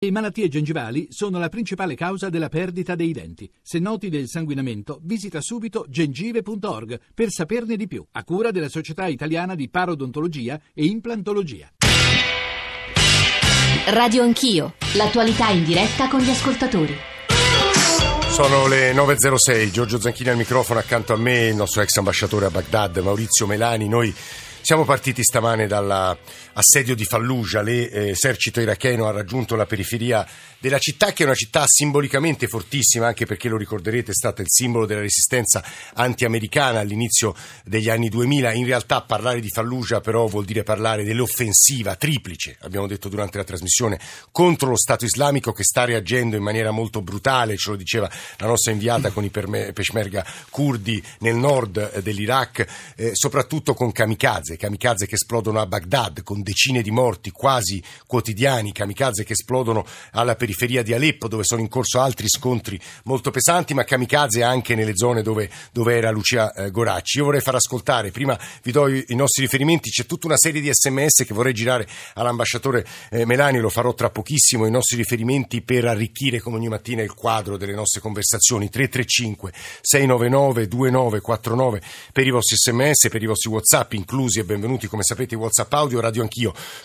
Le malattie gengivali sono la principale causa della perdita dei denti. Se noti del sanguinamento, visita subito gengive.org per saperne di più, a cura della Società Italiana di Parodontologia e Implantologia. Radio Anch'io, l'attualità in diretta con gli ascoltatori. Sono le 9.06, Giorgio Zanchini al microfono accanto a me, il nostro ex ambasciatore a Baghdad, Maurizio Melani. Noi siamo partiti stamane dall'assedio di Fallujah, l'esercito iracheno ha raggiunto la periferia della città che è una città simbolicamente fortissima anche perché lo ricorderete è stata il simbolo della resistenza anti-americana all'inizio degli anni 2000. In realtà parlare di Fallujah però vuol dire parlare dell'offensiva triplice, abbiamo detto durante la trasmissione, contro lo Stato islamico che sta reagendo in maniera molto brutale, ce lo diceva la nostra inviata con i peshmerga kurdi nel nord dell'Iraq, eh, soprattutto con kamikaze, kamikaze che esplodono a Baghdad con decine di morti quasi quotidiani, kamikaze che esplodono alla periferia di Aleppo dove sono in corso altri scontri molto pesanti, ma kamikaze anche nelle zone dove, dove era Lucia eh, Goracci. Io vorrei far ascoltare, prima vi do i, i, nostri riferimenti, c'è tutta una serie di sms che vorrei girare all'ambasciatore eh, Melani, lo farò tra pochissimo, i nostri riferimenti per arricchire come ogni mattina il quadro delle nostre conversazioni, 335 699 2949 per i vostri sms, per i vostri whatsapp inclusi e benvenuti come sapete i whatsapp audio, radio anch'io,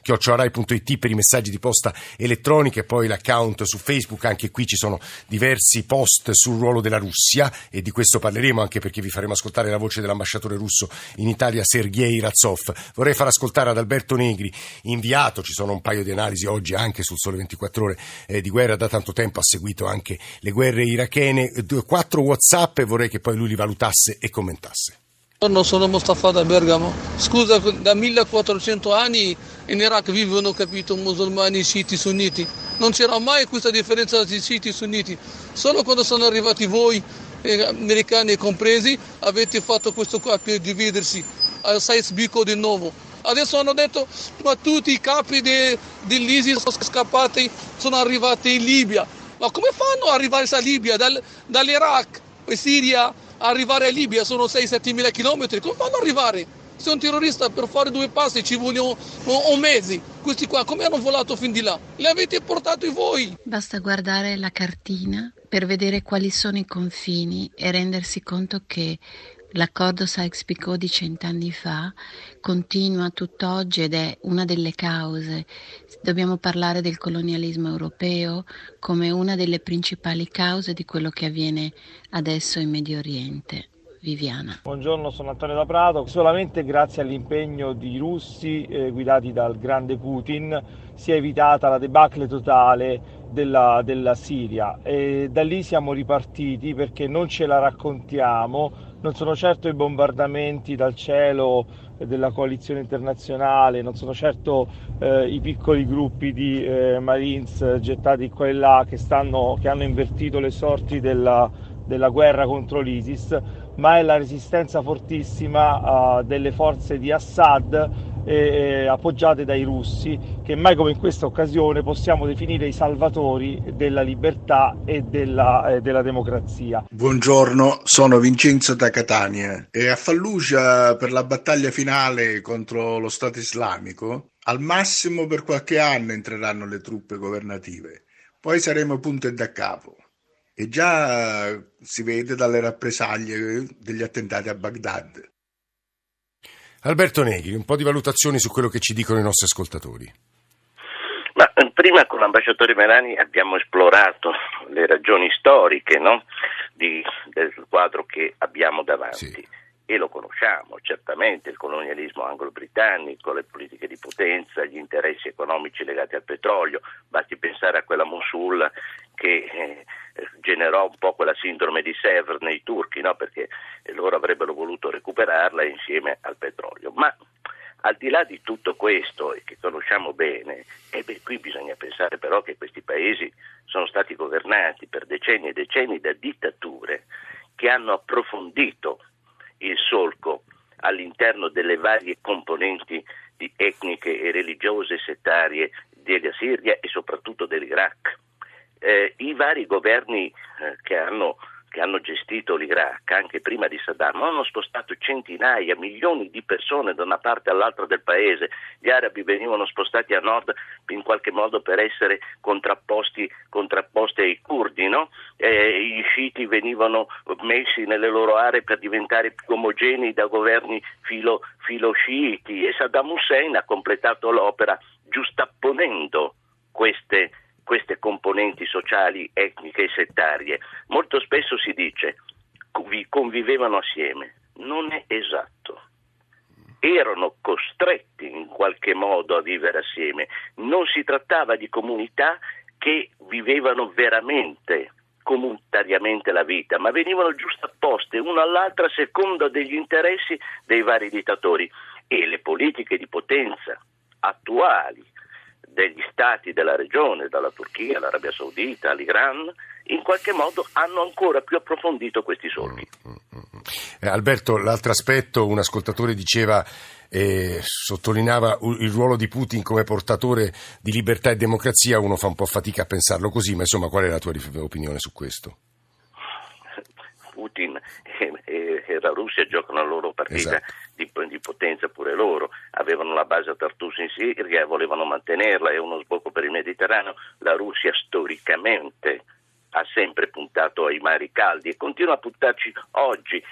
chiocciorai.it per i messaggi di posta elettronica e poi l'account account su Facebook, anche qui ci sono diversi post sul ruolo della Russia e di questo parleremo anche perché vi faremo ascoltare la voce dell'ambasciatore russo in Italia Sergei Razov. Vorrei far ascoltare ad Alberto Negri, inviato, ci sono un paio di analisi oggi anche sul Sole 24 ore eh, di guerra, da tanto tempo ha seguito anche le guerre irachene, quattro Whatsapp e vorrei che poi lui li valutasse e commentasse. Buongiorno, sono Mustafa da Bergamo. Scusa, da 1400 anni in Iraq vivono, capito, musulmani, sciiti, sunniti. Non c'era mai questa differenza tra sciiti e sunniti. Solo quando sono arrivati voi, eh, americani compresi, avete fatto questo qua per dividersi. A Saiz Biko di nuovo. Adesso hanno detto, ma tutti i capi dell'ISIS sono scappati, sono arrivati in Libia. Ma come fanno ad arrivare a Libia, dal, dall'Iraq Siria? Arrivare a Libia sono 6-7 mila chilometri, come fanno ad arrivare? Se un terrorista per fare due passi ci vogliono un mese, questi qua come hanno volato fin di là? Li avete portati voi! Basta guardare la cartina per vedere quali sono i confini e rendersi conto che L'accordo Sykes-Picot di cent'anni fa continua tutt'oggi ed è una delle cause. Dobbiamo parlare del colonialismo europeo come una delle principali cause di quello che avviene adesso in Medio Oriente. Viviana. Buongiorno, sono Antonio da Prato. Solamente grazie all'impegno di russi eh, guidati dal grande Putin si è evitata la debacle totale della, della Siria e da lì siamo ripartiti perché non ce la raccontiamo non sono certo i bombardamenti dal cielo della coalizione internazionale, non sono certo eh, i piccoli gruppi di eh, Marines gettati qua e là che, stanno, che hanno invertito le sorti della, della guerra contro l'ISIS, ma è la resistenza fortissima uh, delle forze di Assad eh, appoggiate dai russi, che mai come in questa occasione possiamo definire i salvatori della libertà e della, eh, della democrazia. Buongiorno, sono Vincenzo da Catania e a Fallujah per la battaglia finale contro lo Stato islamico, al massimo per qualche anno entreranno le truppe governative, poi saremo punto e da capo. E già si vede dalle rappresaglie degli attentati a Baghdad. Alberto Negri, un po' di valutazioni su quello che ci dicono i nostri ascoltatori. Ma eh, prima con l'ambasciatore Melani abbiamo esplorato le ragioni storiche no? di, del quadro che abbiamo davanti. Sì. E lo conosciamo certamente, il colonialismo anglo-britannico, le politiche di potenza, gli interessi economici legati al petrolio, basti pensare a quella Mosul che eh, generò un po' quella sindrome di Sevr nei turchi, no? perché loro avrebbero voluto recuperarla insieme al petrolio. Ma al di là di tutto questo, e che conosciamo bene, e beh, qui bisogna pensare però che questi paesi sono stati governati per decenni e decenni da dittature che hanno approfondito il solco all'interno delle varie componenti etniche e religiose settarie della Siria e soprattutto dell'Iraq eh, i vari governi eh, che hanno che hanno gestito l'Iraq anche prima di Saddam hanno spostato centinaia, milioni di persone da una parte all'altra del paese. Gli arabi venivano spostati a nord in qualche modo per essere contrapposti, contrapposti ai curdi, no? eh, i sciiti venivano messi nelle loro aree per diventare più omogenei da governi filo, filo sciiti e Saddam Hussein ha completato l'opera giustapponendo queste queste componenti sociali, etniche e settarie. Molto spesso si dice convivevano assieme. Non è esatto. Erano costretti in qualche modo a vivere assieme. Non si trattava di comunità che vivevano veramente comunitariamente la vita, ma venivano giustapposte una all'altra a seconda degli interessi dei vari dittatori e le politiche di potenza attuali degli stati della regione, dalla Turchia all'Arabia Saudita all'Iran, in qualche modo hanno ancora più approfondito questi solchi. Mm, mm, mm, eh, Alberto, l'altro aspetto, un ascoltatore diceva e sottolineava il ruolo di Putin come portatore di libertà e democrazia, uno fa un po' fatica a pensarlo così, ma insomma qual è la tua opinione su questo? Putin e, e la Russia giocano la loro partita esatto. di, di, potenza pure loro, avevano la base a Tartus in Siria e volevano mantenerla, è uno sbocco per il Mediterraneo, la Russia storicamente ha sempre puntato ai mari caldi e continua a puntarci oggi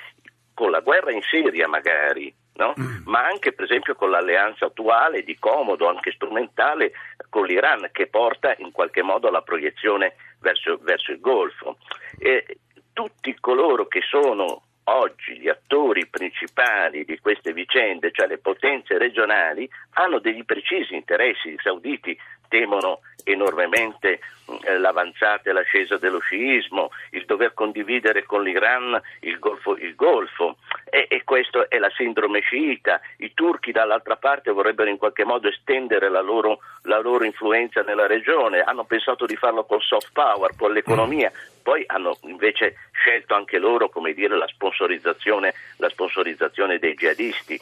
con la guerra in Siria magari, no? mm. ma anche per esempio con l'alleanza attuale di comodo, anche strumentale, con l'Iran che porta in qualche modo alla proiezione verso, verso il Golfo. E tutti coloro che sono oggi gli attori principali di queste vicende, cioè le potenze regionali, hanno degli precisi interessi. I sauditi temono enormemente eh, l'avanzata e l'ascesa dello sciismo, il dover condividere con l'Iran il Golfo, il Golfo. E, e questa è la sindrome sciita. I turchi dall'altra parte vorrebbero in qualche modo estendere la loro, la loro influenza nella regione, hanno pensato di farlo col soft power, con l'economia, poi hanno invece scelto anche loro dire, la, sponsorizzazione, la sponsorizzazione dei jihadisti,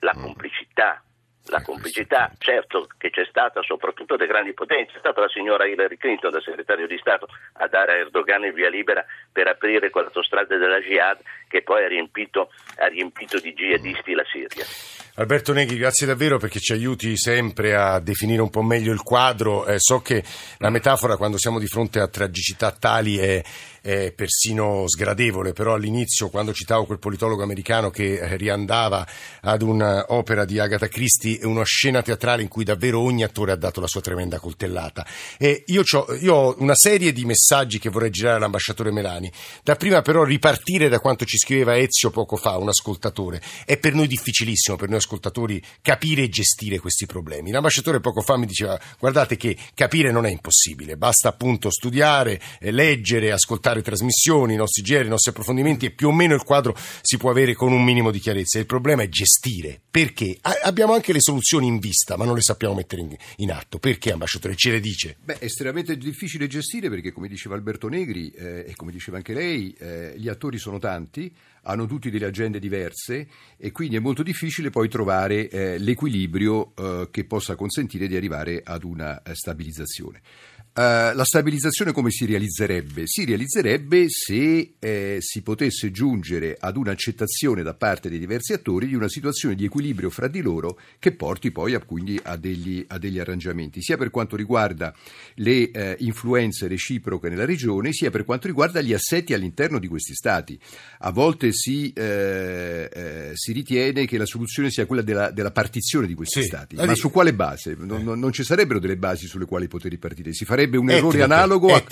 la complicità la complicità, certo, che c'è stata soprattutto delle grandi potenze, è stata la signora Hillary Clinton, da segretario di Stato, a dare a Erdogan il via libera per aprire quell'autostrada della jihad che poi ha riempito, ha riempito di jihadisti la Siria. Alberto Neghi, grazie davvero perché ci aiuti sempre a definire un po' meglio il quadro. Eh, so che la metafora quando siamo di fronte a tragicità tali è, è persino sgradevole, però all'inizio quando citavo quel politologo americano che eh, riandava ad un'opera di Agatha Christie, una scena teatrale in cui davvero ogni attore ha dato la sua tremenda coltellata. E io, io ho una serie di messaggi che vorrei girare all'ambasciatore Melani. Da prima però ripartire da quanto ci scriveva Ezio poco fa, un ascoltatore. È per noi difficilissimo, per noi ascoltatori, capire e gestire questi problemi. L'ambasciatore poco fa mi diceva, guardate che capire non è impossibile, basta appunto studiare, eh, leggere, ascoltare trasmissioni, i nostri giri, i nostri approfondimenti e più o meno il quadro si può avere con un minimo di chiarezza. Il problema è gestire. Perché? abbiamo anche le soluzioni in vista, ma non le sappiamo mettere in, in atto. Perché, ambasciatore? Ce le dice? Beh, è estremamente difficile gestire perché, come diceva Alberto Negri eh, e come diceva anche lei, eh, gli attori sono tanti, hanno tutti delle agende diverse e quindi è molto difficile poi trovare eh, l'equilibrio eh, che possa consentire di arrivare ad una eh, stabilizzazione. Uh, la stabilizzazione come si realizzerebbe? Si realizzerebbe se eh, si potesse giungere ad un'accettazione da parte dei diversi attori di una situazione di equilibrio fra di loro che porti poi a, quindi a degli, a degli arrangiamenti, sia per quanto riguarda le eh, influenze reciproche nella regione, sia per quanto riguarda gli assetti all'interno di questi stati. A volte si, eh, eh si ritiene che la soluzione sia quella della, della partizione di questi sì. stati, ma su quale base? Non, non, ci sarebbero delle basi sulle quali poter ripartire. Si farebbe un errore analogo, a,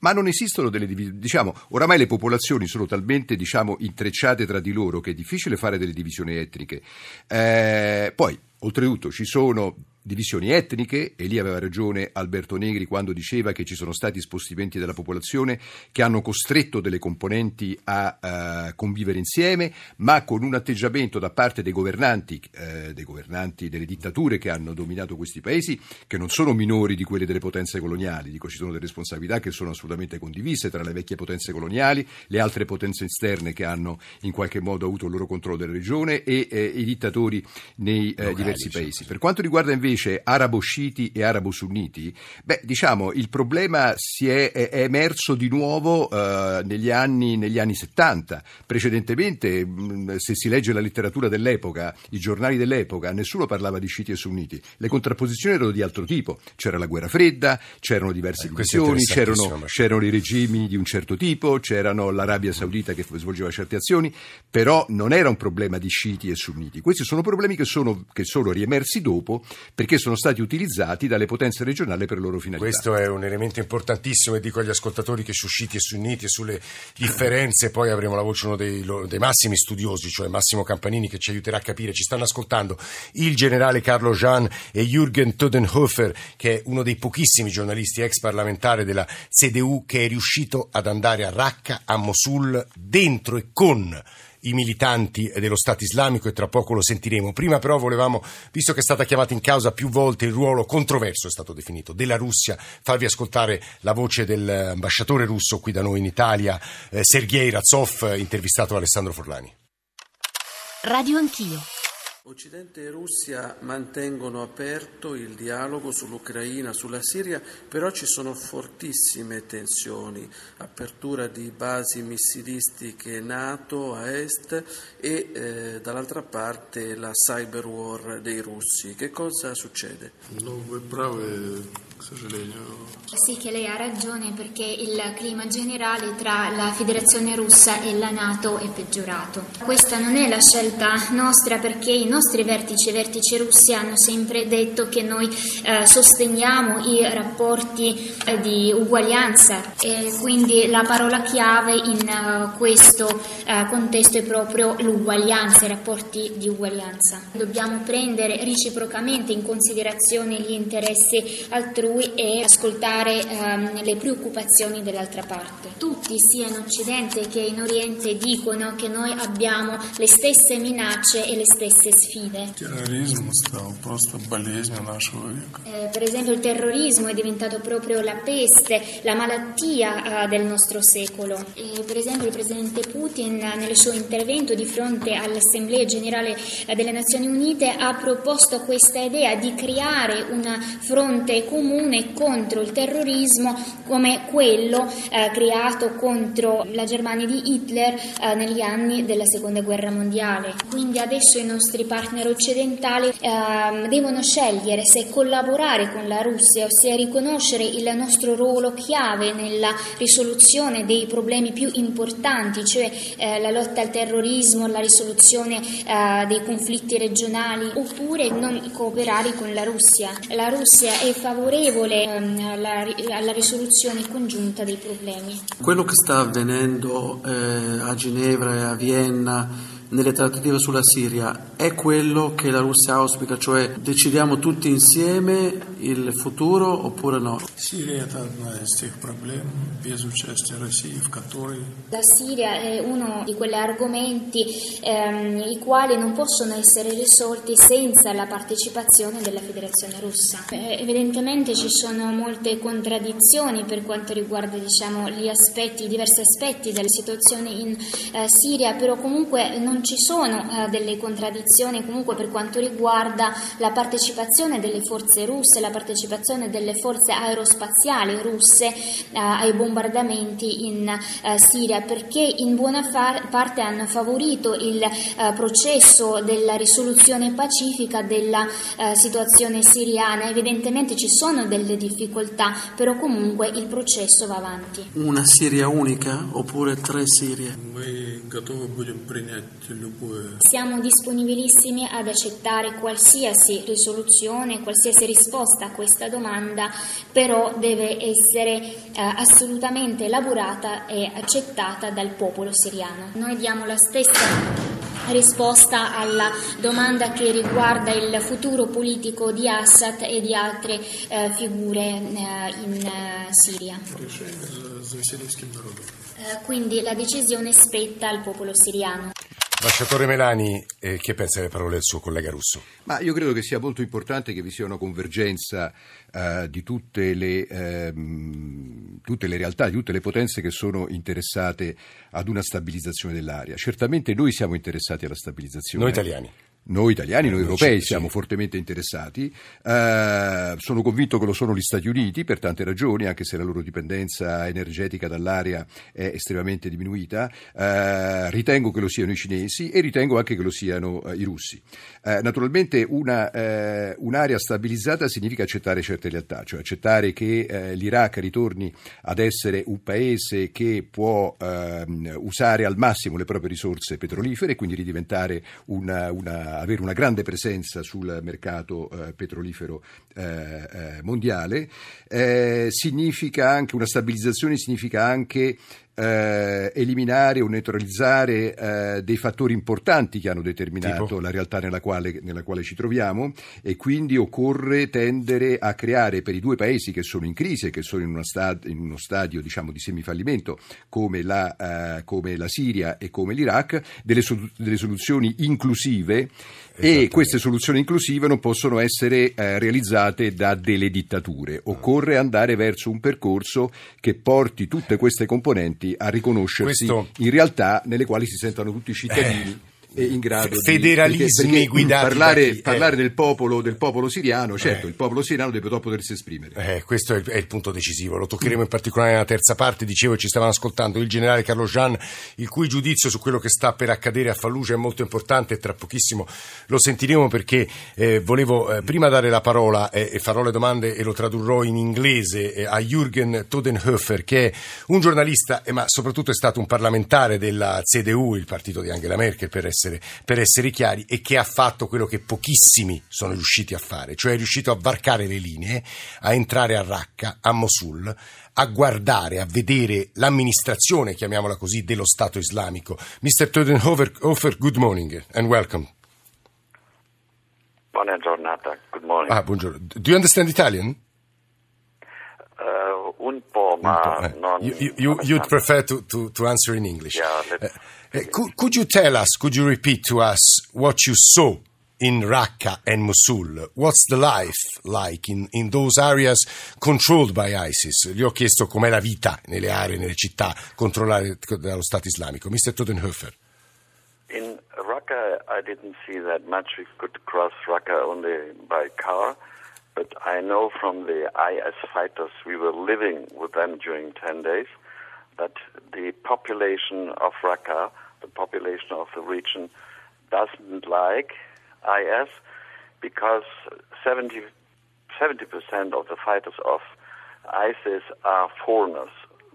ma non esistono delle divisioni. Diciamo, oramai le popolazioni sono talmente diciamo, intrecciate tra di loro che è difficile fare delle divisioni etniche. Eh, poi, oltretutto, ci sono divisioni etniche e lì aveva ragione Alberto Negri quando diceva che ci sono stati spostamenti della popolazione che hanno costretto delle componenti a uh, convivere insieme, ma con un atteggiamento da parte dei governanti, uh, dei governanti delle dittature che hanno dominato questi paesi, che non sono minori di quelle delle potenze coloniali, dico ci sono delle responsabilità che sono assolutamente condivise tra le vecchie potenze coloniali, le altre potenze esterne che hanno in qualche modo avuto il loro controllo della regione e eh, i dittatori nei diversi paesi. Per quanto riguarda invece invece arabo-sciiti e arabo-sunniti, beh, diciamo, il problema si è, è, è emerso di nuovo eh, negli, anni, negli, anni, 70. Precedentemente, mh, se si legge la letteratura dell'epoca, i giornali dell'epoca, nessuno parlava di sciiti e sunniti. Le contrapposizioni erano di altro tipo. C'era la guerra fredda, c'erano diverse Eh, divisioni, c'erano, c'erano i regimi di un certo tipo, c'erano l'Arabia Saudita che svolgeva certe azioni, però non era un problema di sciiti e sunniti. Questi sono problemi che sono, che sono riemersi dopo perché sono stati utilizzati dalle potenze regionali per le loro finalità. Questo è un elemento importantissimo e dico agli ascoltatori che su sciiti e sunniti e sulle differenze poi avremo la voce uno dei, dei massimi studiosi, cioè Massimo Campanini che ci aiuterà a capire. Ci stanno ascoltando il generale Carlo Jean e Jürgen Todenhofer che è uno dei pochissimi giornalisti ex parlamentare della CDU che è riuscito ad andare a Raqqa, a Mosul, dentro e con i militanti dello Stato islamico e tra poco lo sentiremo. Prima però volevamo, visto che è stata chiamata in causa più volte il ruolo controverso, è stato definito, della Russia, farvi ascoltare la voce dell'ambasciatore russo qui da noi in Italia, eh, Sergei Razov, intervistato da Alessandro Forlani. Radio Anch'io. Occidente e Russia mantengono aperto il dialogo sull'Ucraina, sulla Siria, però ci sono fortissime tensioni, apertura di basi missilistiche NATO a est e eh, dall'altra parte la cyber war dei russi. Che cosa succede? No, voi brave. Sì, che lei ha ragione perché il clima generale tra la Federazione russa e la Nato è peggiorato. Questa non è la scelta nostra perché in nostri vertici e vertici russi hanno sempre detto che noi eh, sosteniamo i rapporti eh, di uguaglianza e quindi la parola chiave in uh, questo uh, contesto è proprio l'uguaglianza, i rapporti di uguaglianza. Dobbiamo prendere reciprocamente in considerazione gli interessi altrui e ascoltare um, le preoccupazioni dell'altra parte. Tutti, sia in Occidente che in Oriente, dicono che noi abbiamo le stesse minacce e le stesse sfide sfide. Eh, per esempio il terrorismo è diventato proprio la peste, la malattia eh, del nostro secolo. E per esempio il presidente Putin eh, nel suo intervento di fronte all'Assemblea Generale eh, delle Nazioni Unite ha proposto questa idea di creare un fronte comune contro il terrorismo come quello eh, creato contro la Germania di Hitler eh, negli anni della Seconda Guerra Mondiale. Quindi adesso i nostri partner occidentali ehm, devono scegliere se collaborare con la Russia, ossia riconoscere il nostro ruolo chiave nella risoluzione dei problemi più importanti, cioè eh, la lotta al terrorismo, la risoluzione eh, dei conflitti regionali, oppure non cooperare con la Russia. La Russia è favorevole ehm, alla, alla risoluzione congiunta dei problemi. Quello che sta avvenendo eh, a Ginevra e a Vienna nelle trattative sulla Siria. È quello che la Russia auspica, cioè decidiamo tutti insieme il futuro oppure no? La Siria è uno di quegli argomenti ehm, i quali non possono essere risolti senza la partecipazione della Federazione russa. Eh, evidentemente ci sono molte contraddizioni per quanto riguarda diciamo, gli aspetti, i diversi aspetti della situazione in eh, Siria, però comunque non ci sono eh, delle contraddizioni comunque per quanto riguarda la partecipazione delle forze russe, la partecipazione delle forze aerospaziali russe eh, ai bombardamenti in eh, Siria, perché in buona far- parte hanno favorito il eh, processo della risoluzione pacifica della situazione siriana. Evidentemente ci sono delle difficoltà, però comunque il processo va avanti. Una Siria unica oppure tre Sirie? Siamo disponibilissimi ad accettare qualsiasi risoluzione, qualsiasi risposta posta questa domanda, però deve essere eh, assolutamente elaborata e accettata dal popolo siriano. Noi diamo la stessa risposta alla domanda che riguarda il futuro politico di Assad e di altre eh, figure eh, in eh, Siria. Quindi la decisione spetta al popolo siriano. Ambasciatore Melani, eh, che pensa delle parole del suo collega russo? Ma io credo che sia molto importante che vi sia una convergenza eh, di tutte le, ehm, tutte le realtà, di tutte le potenze che sono interessate ad una stabilizzazione dell'area. Certamente noi siamo interessati alla stabilizzazione. Noi italiani. Noi italiani, noi europei siamo fortemente interessati, uh, sono convinto che lo sono gli Stati Uniti per tante ragioni, anche se la loro dipendenza energetica dall'aria è estremamente diminuita, uh, ritengo che lo siano i cinesi e ritengo anche che lo siano uh, i russi. naturalmente una, un'area stabilizzata significa accettare certe realtà, cioè accettare che l'Iraq ritorni ad essere un paese che può ehm, usare al massimo le proprie risorse petrolifere e quindi ridiventare una, una avere una grande presenza sul mercato eh, petrolifero eh, eh mondiale, significa anche una stabilizzazione, significa anche eh, eliminare o neutralizzare eh, dei fattori importanti che hanno determinato tipo? la realtà nella quale, nella quale, ci troviamo e quindi occorre tendere a creare per i due paesi che sono in crisi e che sono in, stad- in uno stadio diciamo, di semifallimento come la, eh, come la, Siria e come l'Iraq delle, sol- delle soluzioni inclusive e queste soluzioni inclusive non possono essere eh, realizzate da delle dittature. Occorre andare verso un percorso che porti tutte queste componenti a riconoscersi Questo... in realtà nelle quali si sentono tutti i cittadini. Eh in grado federalismi di perché, guidati parlare, chi, parlare eh. del, popolo, del popolo siriano certo eh. il popolo siriano deve dopo potersi esprimere eh, questo è il, è il, punto decisivo lo toccheremo in particolare nella terza parte dicevo ci stavano ascoltando il generale Carlo Jean il cui giudizio su quello che sta per accadere a Fallujah è molto importante e tra pochissimo lo sentiremo perché eh, volevo eh, prima dare la parola eh, e farò le domande e lo tradurrò in inglese a Jürgen Todenhofer che è un giornalista ma soprattutto è stato un parlamentare della CDU il partito di Angela Merkel per essere essere, per essere chiari, e che ha fatto quello che pochissimi sono riusciti a fare, cioè è riuscito a varcare le linee, a entrare a Raqqa, a Mosul, a guardare, a vedere l'amministrazione, chiamiamola così, dello Stato islamico. Mr. Todenhofer, good morning and welcome. Buona giornata, good morning. Ah, buongiorno. Do you understand Italian? Uh, un po', eh. non... You, you, you'd prefer to, to, to answer in English. Yeah, uh, uh, could, could you tell us, could you repeat to us what you saw in Raqqa and Mosul? What's the life like in, in those areas controlled by ISIS? Gli ho chiesto com'è la vita nelle aree, nelle città controllate dallo Stato islamico. Mr. Todenhofer. In Raqqa, I didn't see that much. We could cross Raqqa only by car. But I know from the IS fighters, we were living with them during 10 days, that the population of Raqqa, the population of the region, doesn't like IS because 70, 70% of the fighters of ISIS are foreigners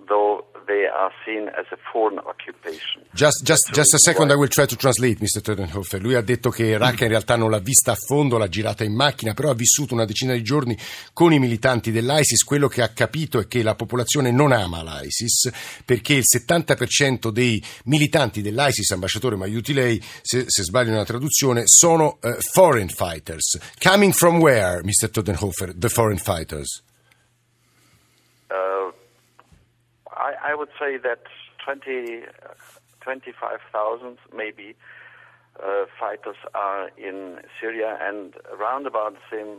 though they are seen as a foreign occupation. Just, just, just a second, I will try to translate, Mr. Todenhofer. Lui ha detto che Raqqa in realtà non l'ha vista a fondo, l'ha girata in macchina, però ha vissuto una decina di giorni con i militanti dell'ISIS. Quello che ha capito è che la popolazione non ama l'ISIS perché il 70% dei militanti dell'ISIS, ambasciatore, mi aiuti lei se, se sbaglio nella traduzione, sono uh, foreign fighters. Coming from where, Mr. Todenhofer, the foreign fighters? I, would say that 20, 25,000 maybe uh, fighters are in Syria, and around about the same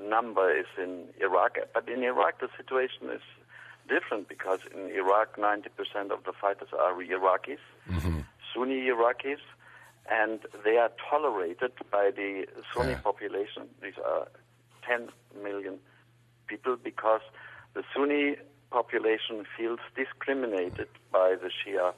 number is in Iraq. But in Iraq, the situation is different because in Iraq, 90% of the fighters are Iraqis, mm-hmm. Sunni Iraqis, and they are tolerated by the Sunni yeah. population. These are 10 million people because the Sunni population feels discriminated by the Shia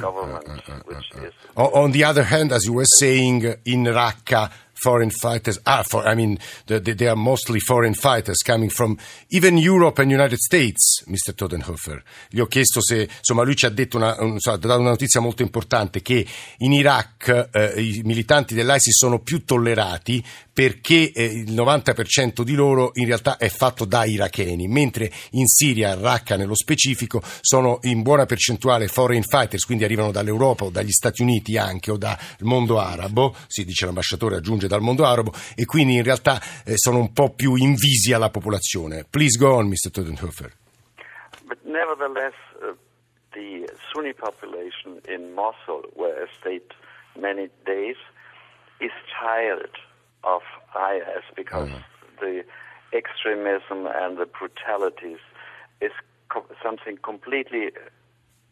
government, uh, uh, uh, which is. On the other hand, as you were saying, in Raqqa, foreign fighters are for, I mean, the, the, they are mostly foreign fighters coming from even Europe and United States, Mr. Todenhofer. Gli ho chiesto se, insomma, lui ci ha detto una, un, dato una notizia molto importante che in Iraq eh, i militanti dell'ISIS sono più tollerati perché eh, il 90% di loro in realtà è fatto da iracheni, mentre in Siria, Raqqa nello specifico, sono in buona percentuale foreign fighters, quindi arrivano dall'Europa o dagli Stati Uniti anche o dal mondo arabo, si dice l'ambasciatore aggiunge dal mondo arabo, e quindi in realtà eh, sono un po' più invisi alla popolazione. Please go on, Mr. Todenhofer. But nevertheless, uh, the Sunni population in Mosul, where I stayed many days, is tired of IS because uh-huh. the extremism and the brutalities is co- something completely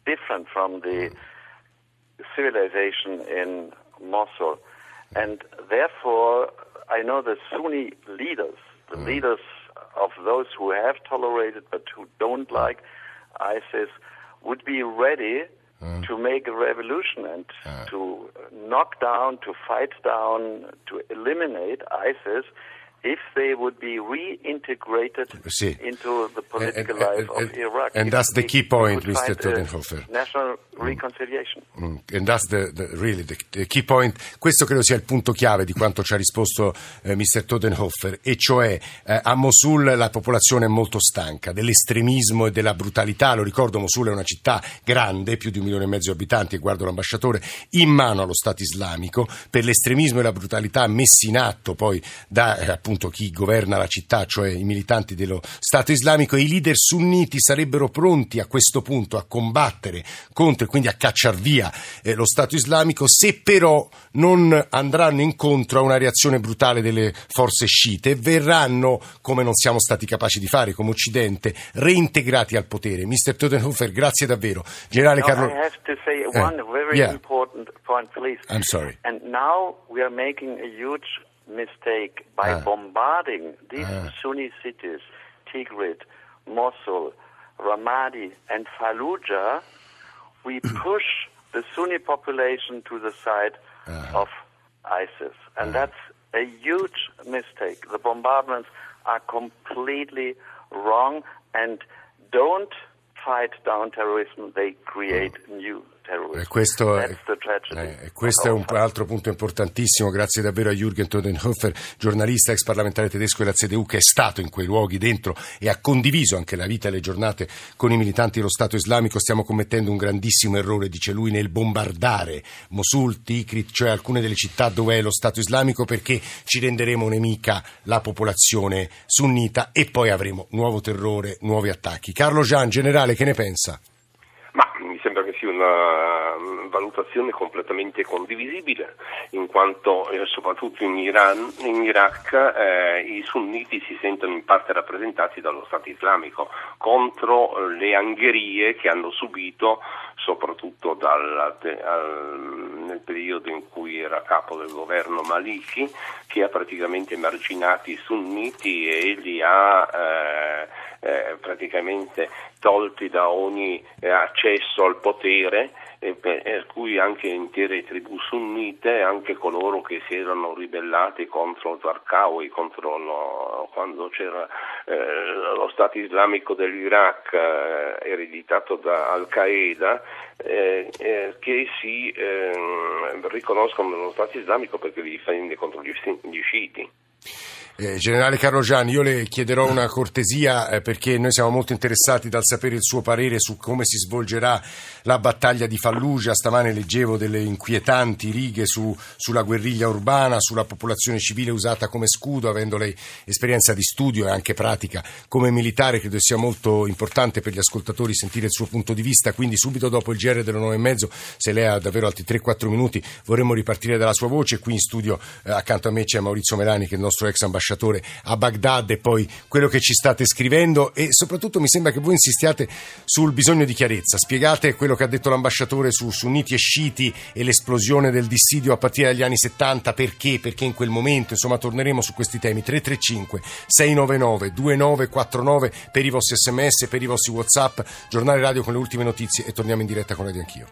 different from the uh-huh. civilization in Mosul. And therefore, I know the Sunni leaders, the mm. leaders of those who have tolerated but who don't like ISIS, would be ready mm. to make a revolution and to knock down, to fight down, to eliminate ISIS if they would be reintegrated Sì. into the political And- and- life of and- Iraq. and that's the key point, Mr. Todenhofer. National reconciliation. Mm, And the, the- really the, the key point. Questo credo sia il punto chiave di quanto ci ha risposto eh, Mr. Todenhofer, e cioè eh, a Mosul la popolazione è molto stanca dell'estremismo e della brutalità. Lo ricordo, Mosul è una città grande, più di un milione e mezzo di abitanti, e guardo l'ambasciatore, in mano allo Stato islamico per l'estremismo e la brutalità messi in atto poi da eh, appunto chi governa la città, cioè i militanti dello Stato islamico, e i leader sunniti sarebbero pronti a questo punto a combattere contro e quindi a cacciar via eh, lo Stato islamico se però non andranno incontro a una reazione brutale delle forze sciite e verranno, come non siamo stati capaci di fare come Occidente, reintegrati al potere. Mr. Todenhofer, grazie davvero. Generale No, Carlo... I have to say one very yeah. important point, please. I'm sorry. And now we are making a huge mistake by Ah. bombarding these Ah. Sunni cities, Tigrit, Mosul, Ramadi, and Fallujah. We push the Sunni population to the side Ah. of ISIS. And that's a huge mistake. The bombardments are completely wrong and don't fight down terrorism, they create new. E questo, è, eh, questo è un altro punto importantissimo. Grazie davvero a Jürgen Todenhofer, giornalista, ex parlamentare tedesco della CDU, che è stato in quei luoghi dentro e ha condiviso anche la vita e le giornate con i militanti dello Stato islamico. Stiamo commettendo un grandissimo errore, dice lui, nel bombardare Mosul, Tikrit, cioè alcune delle città dove è lo Stato islamico, perché ci renderemo nemica la popolazione sunnita e poi avremo nuovo terrore, nuovi attacchi. Carlo Gian, generale, che ne pensa? Sia una mm, valutazione completamente condivisibile, in quanto eh, soprattutto in, Iran, in Iraq eh, i sunniti si sentono in parte rappresentati dallo Stato islamico contro le angherie che hanno subito soprattutto dal, al- nel periodo in cui era capo del governo Maliki, che ha praticamente emarginato i sunniti e li ha eh, eh, praticamente tolti da ogni eh, accesso al potere, e per, cui anche intere tribù sunnite, anche coloro che si erano ribellati contro Zarqawi, contro lo- quando c'era eh, lo Stato islamico dell'Iraq eh, ereditato da Al-Qaeda, eh, eh, che si ehm, riconoscono nello Stato islamico perché li difende contro gli, gli sciiti. Eh, Generale Carlo Gianni, io le chiederò una cortesia eh, perché noi siamo molto interessati dal sapere il suo parere su come si svolgerà la battaglia di Fallujah. Stamane leggevo delle inquietanti righe su- sulla guerriglia urbana, sulla popolazione civile usata come scudo, avendo lei esperienza di studio e anche pratica come militare, credo sia molto importante per gli ascoltatori sentire il suo punto di vista. Quindi subito dopo il GR delle 9 e mezzo, se lei ha davvero altri 3-4 minuti, vorremmo ripartire dalla sua voce. Qui in studio eh, accanto a me c'è Maurizio Melani che è il nostro ex ambasciatore a Baghdad e poi quello che ci state scrivendo e soprattutto mi sembra che voi insistiate sul bisogno di chiarezza. Spiegate quello che ha detto l'ambasciatore su sunniti e sciiti e l'esplosione del dissidio a partire dagli anni 70, perché? Perché in quel momento, insomma, torneremo su questi temi. 335 699 2949 per i vostri sms, per i vostri whatsapp, giornale radio con le ultime notizie e torniamo in diretta con Radio Anch'io.